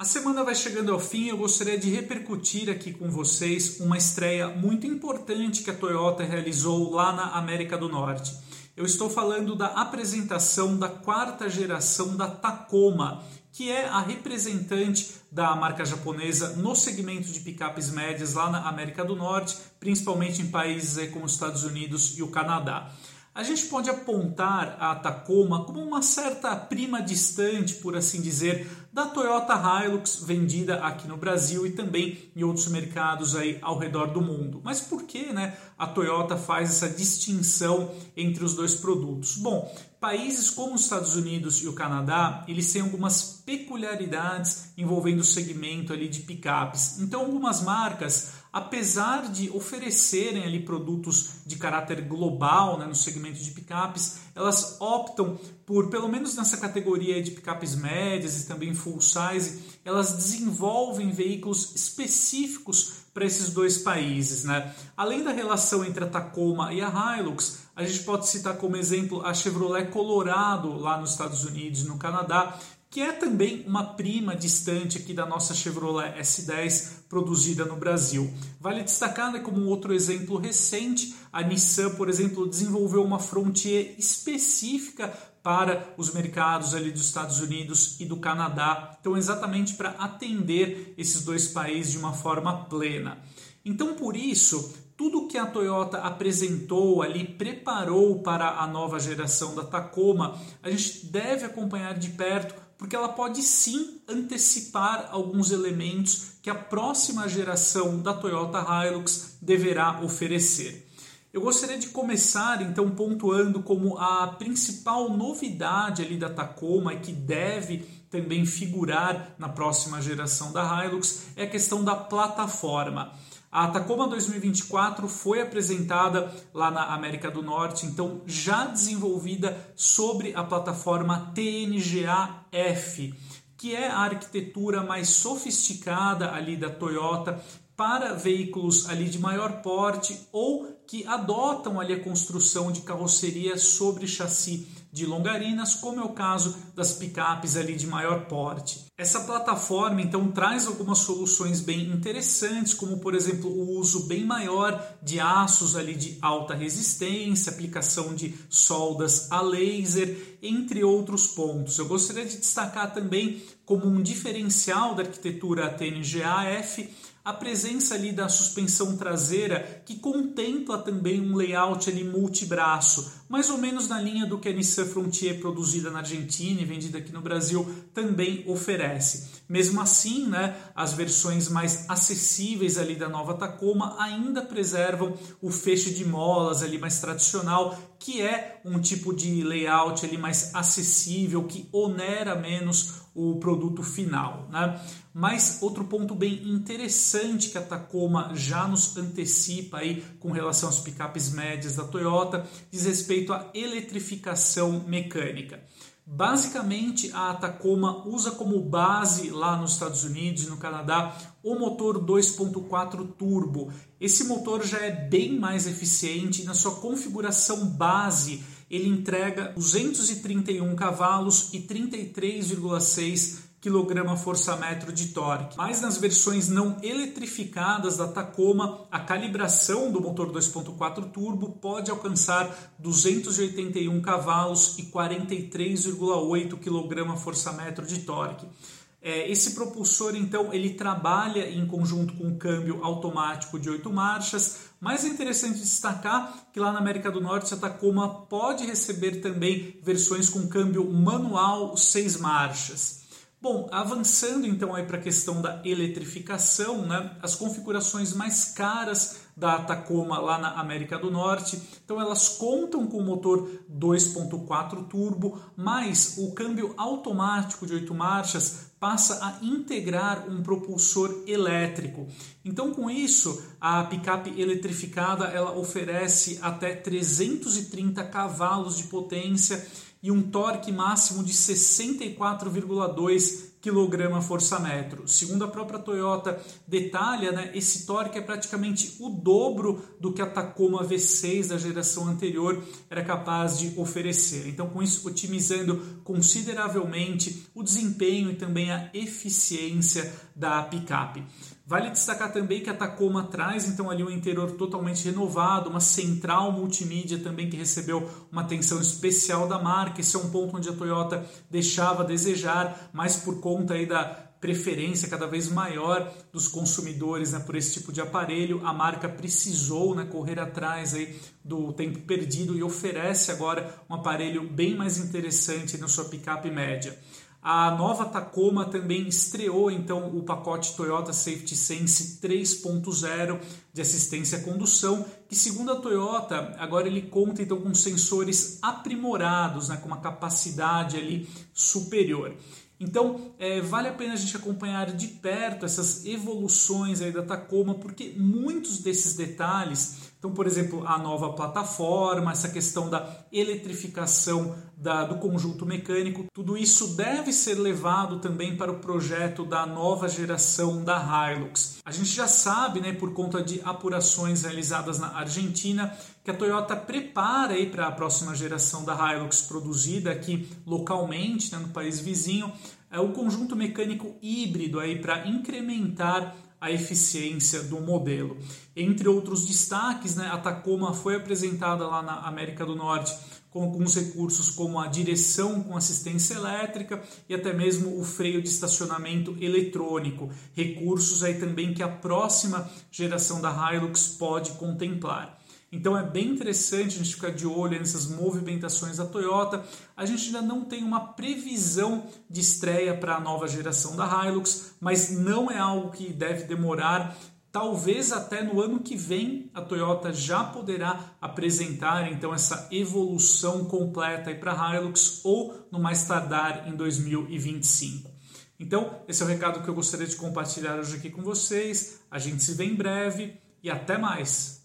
A semana vai chegando ao fim e eu gostaria de repercutir aqui com vocês uma estreia muito importante que a Toyota realizou lá na América do Norte. Eu estou falando da apresentação da quarta geração da Tacoma, que é a representante da marca japonesa no segmento de picapes médias lá na América do Norte, principalmente em países como os Estados Unidos e o Canadá. A gente pode apontar a Tacoma como uma certa prima distante, por assim dizer, da Toyota Hilux vendida aqui no Brasil e também em outros mercados aí ao redor do mundo. Mas por que, né, a Toyota faz essa distinção entre os dois produtos? Bom, países como os Estados Unidos e o Canadá, eles têm algumas peculiaridades envolvendo o segmento ali de picapes. Então, algumas marcas apesar de oferecerem ali produtos de caráter global né, no segmento de picapes, elas optam por, pelo menos nessa categoria de picapes médias e também full size, elas desenvolvem veículos específicos para esses dois países. Né? Além da relação entre a Tacoma e a Hilux, a gente pode citar como exemplo a Chevrolet Colorado lá nos Estados Unidos e no Canadá, que é também uma prima distante aqui da nossa Chevrolet S10 produzida no Brasil. Vale destacar né, como outro exemplo recente, a Nissan, por exemplo, desenvolveu uma Frontier específica para os mercados ali dos Estados Unidos e do Canadá, então exatamente para atender esses dois países de uma forma plena. Então, por isso, tudo que a Toyota apresentou ali, preparou para a nova geração da Tacoma, a gente deve acompanhar de perto porque ela pode sim antecipar alguns elementos que a próxima geração da Toyota Hilux deverá oferecer. Eu gostaria de começar então pontuando como a principal novidade ali da Tacoma e que deve também figurar na próxima geração da Hilux é a questão da plataforma. A Tacoma 2024 foi apresentada lá na América do Norte, então já desenvolvida sobre a plataforma TNGA-F, que é a arquitetura mais sofisticada ali da Toyota para veículos ali de maior porte ou que adotam ali a construção de carroceria sobre chassi de longarinas, como é o caso das picapes ali de maior porte. Essa plataforma então traz algumas soluções bem interessantes, como por exemplo o uso bem maior de aços ali de alta resistência, aplicação de soldas a laser, entre outros pontos. Eu gostaria de destacar também como um diferencial da arquitetura TNGA-F a presença ali da suspensão traseira que contempla também um layout ali multibraço, mais ou menos na linha do que a Nissan Frontier produzida na Argentina e vendida aqui no Brasil também oferece. Mesmo assim, né, as versões mais acessíveis ali da nova Tacoma ainda preservam o feixe de molas ali mais tradicional, que é um tipo de layout ali mais acessível, que onera menos o produto final. Né? Mas outro ponto bem interessante que a Tacoma já nos antecipa aí com relação às picapes médias da Toyota diz respeito à eletrificação mecânica. Basicamente, a Tacoma usa como base lá nos Estados Unidos e no Canadá o motor 2.4 turbo. Esse motor já é bem mais eficiente na sua configuração base ele entrega 231 cavalos e 33,6 kgfm de torque. Mas nas versões não eletrificadas da Tacoma, a calibração do motor 2.4 turbo pode alcançar 281 cavalos e 43,8 kgfm de torque. É, esse propulsor, então, ele trabalha em conjunto com o câmbio automático de oito marchas, mas é interessante destacar que lá na América do Norte a Tacoma pode receber também versões com câmbio manual seis marchas. Bom, avançando então aí para a questão da eletrificação, né? As configurações mais caras da Tacoma lá na América do Norte, então elas contam com o motor 2.4 turbo, mas o câmbio automático de 8 marchas passa a integrar um propulsor elétrico. Então, com isso, a picape eletrificada ela oferece até 330 cavalos de potência e um torque máximo de 64,2 kgfm. Segundo a própria Toyota detalha, né, esse torque é praticamente o dobro do que a Tacoma V6 da geração anterior era capaz de oferecer. Então, com isso, otimizando consideravelmente o desempenho e também a eficiência da picape. Vale destacar também que a Tacoma traz então ali um interior totalmente renovado, uma central multimídia também que recebeu uma atenção especial da marca. Esse é um ponto onde a Toyota deixava a desejar, mas por conta aí da preferência cada vez maior dos consumidores né, por esse tipo de aparelho, a marca precisou né, correr atrás aí do tempo perdido e oferece agora um aparelho bem mais interessante na sua picape média. A nova Tacoma também estreou então o pacote Toyota Safety Sense 3.0 de assistência à condução, que segundo a Toyota, agora ele conta então com sensores aprimorados, né, com uma capacidade ali superior. Então, é, vale a pena a gente acompanhar de perto essas evoluções aí da Tacoma, porque muitos desses detalhes então, por exemplo, a nova plataforma, essa questão da eletrificação da, do conjunto mecânico, tudo isso deve ser levado também para o projeto da nova geração da Hilux. A gente já sabe, né, por conta de apurações realizadas na Argentina, que a Toyota prepara para a próxima geração da Hilux produzida aqui localmente, né, no país vizinho, o conjunto mecânico híbrido aí para incrementar a eficiência do modelo. Entre outros destaques, né, a Tacoma foi apresentada lá na América do Norte com alguns recursos como a direção com assistência elétrica e até mesmo o freio de estacionamento eletrônico, recursos aí também que a próxima geração da Hilux pode contemplar. Então é bem interessante a gente ficar de olho nessas movimentações da Toyota. A gente ainda não tem uma previsão de estreia para a nova geração da Hilux, mas não é algo que deve demorar. Talvez até no ano que vem a Toyota já poderá apresentar então essa evolução completa para a Hilux ou no mais tardar em 2025. Então, esse é o recado que eu gostaria de compartilhar hoje aqui com vocês. A gente se vê em breve e até mais.